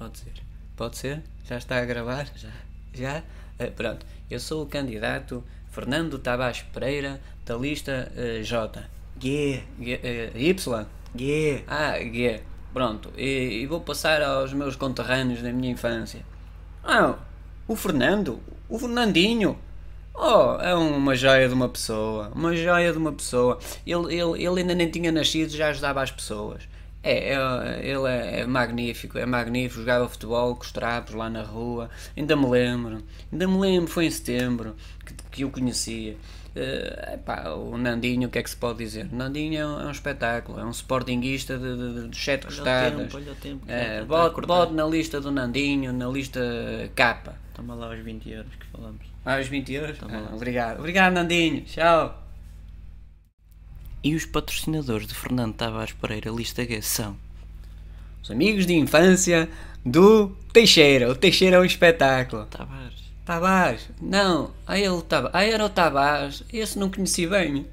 Pode ser. Pode ser? Já está a gravar? Já. Já? Eh, pronto. Eu sou o candidato Fernando Tavares Pereira, da lista eh, J. G. G- eh, y? G. Ah, G. Pronto. E, e vou passar aos meus conterrâneos da minha infância. Ah, o Fernando? O Fernandinho? Oh, é uma joia de uma pessoa. Uma joia de uma pessoa. Ele, ele, ele ainda nem tinha nascido, já ajudava as pessoas. É, é, ele é, é magnífico, é magnífico. Jogava futebol com os trapos lá na rua. Ainda me lembro. Ainda me lembro, foi em setembro que, que eu conhecia. Eh, epá, o Nandinho, o que é que se pode dizer? O Nandinho é um, é um espetáculo, é um sportinguista de, de, de, sete o costadas. tempo, o tempo. É, já está a bote, bote na lista do Nandinho, na lista capa. Toma lá os 20 euros que falamos. Ah, os 20 euros? Ah, obrigado. Obrigado, Nandinho. Tchau. E os patrocinadores de Fernando Tavares Pereira, lista G, são Os amigos de infância do Teixeira. O Teixeira é um espetáculo. Tavares. Tavares. Não. Ah, ele, Tava- ah, era o Tavares. Esse não conheci bem.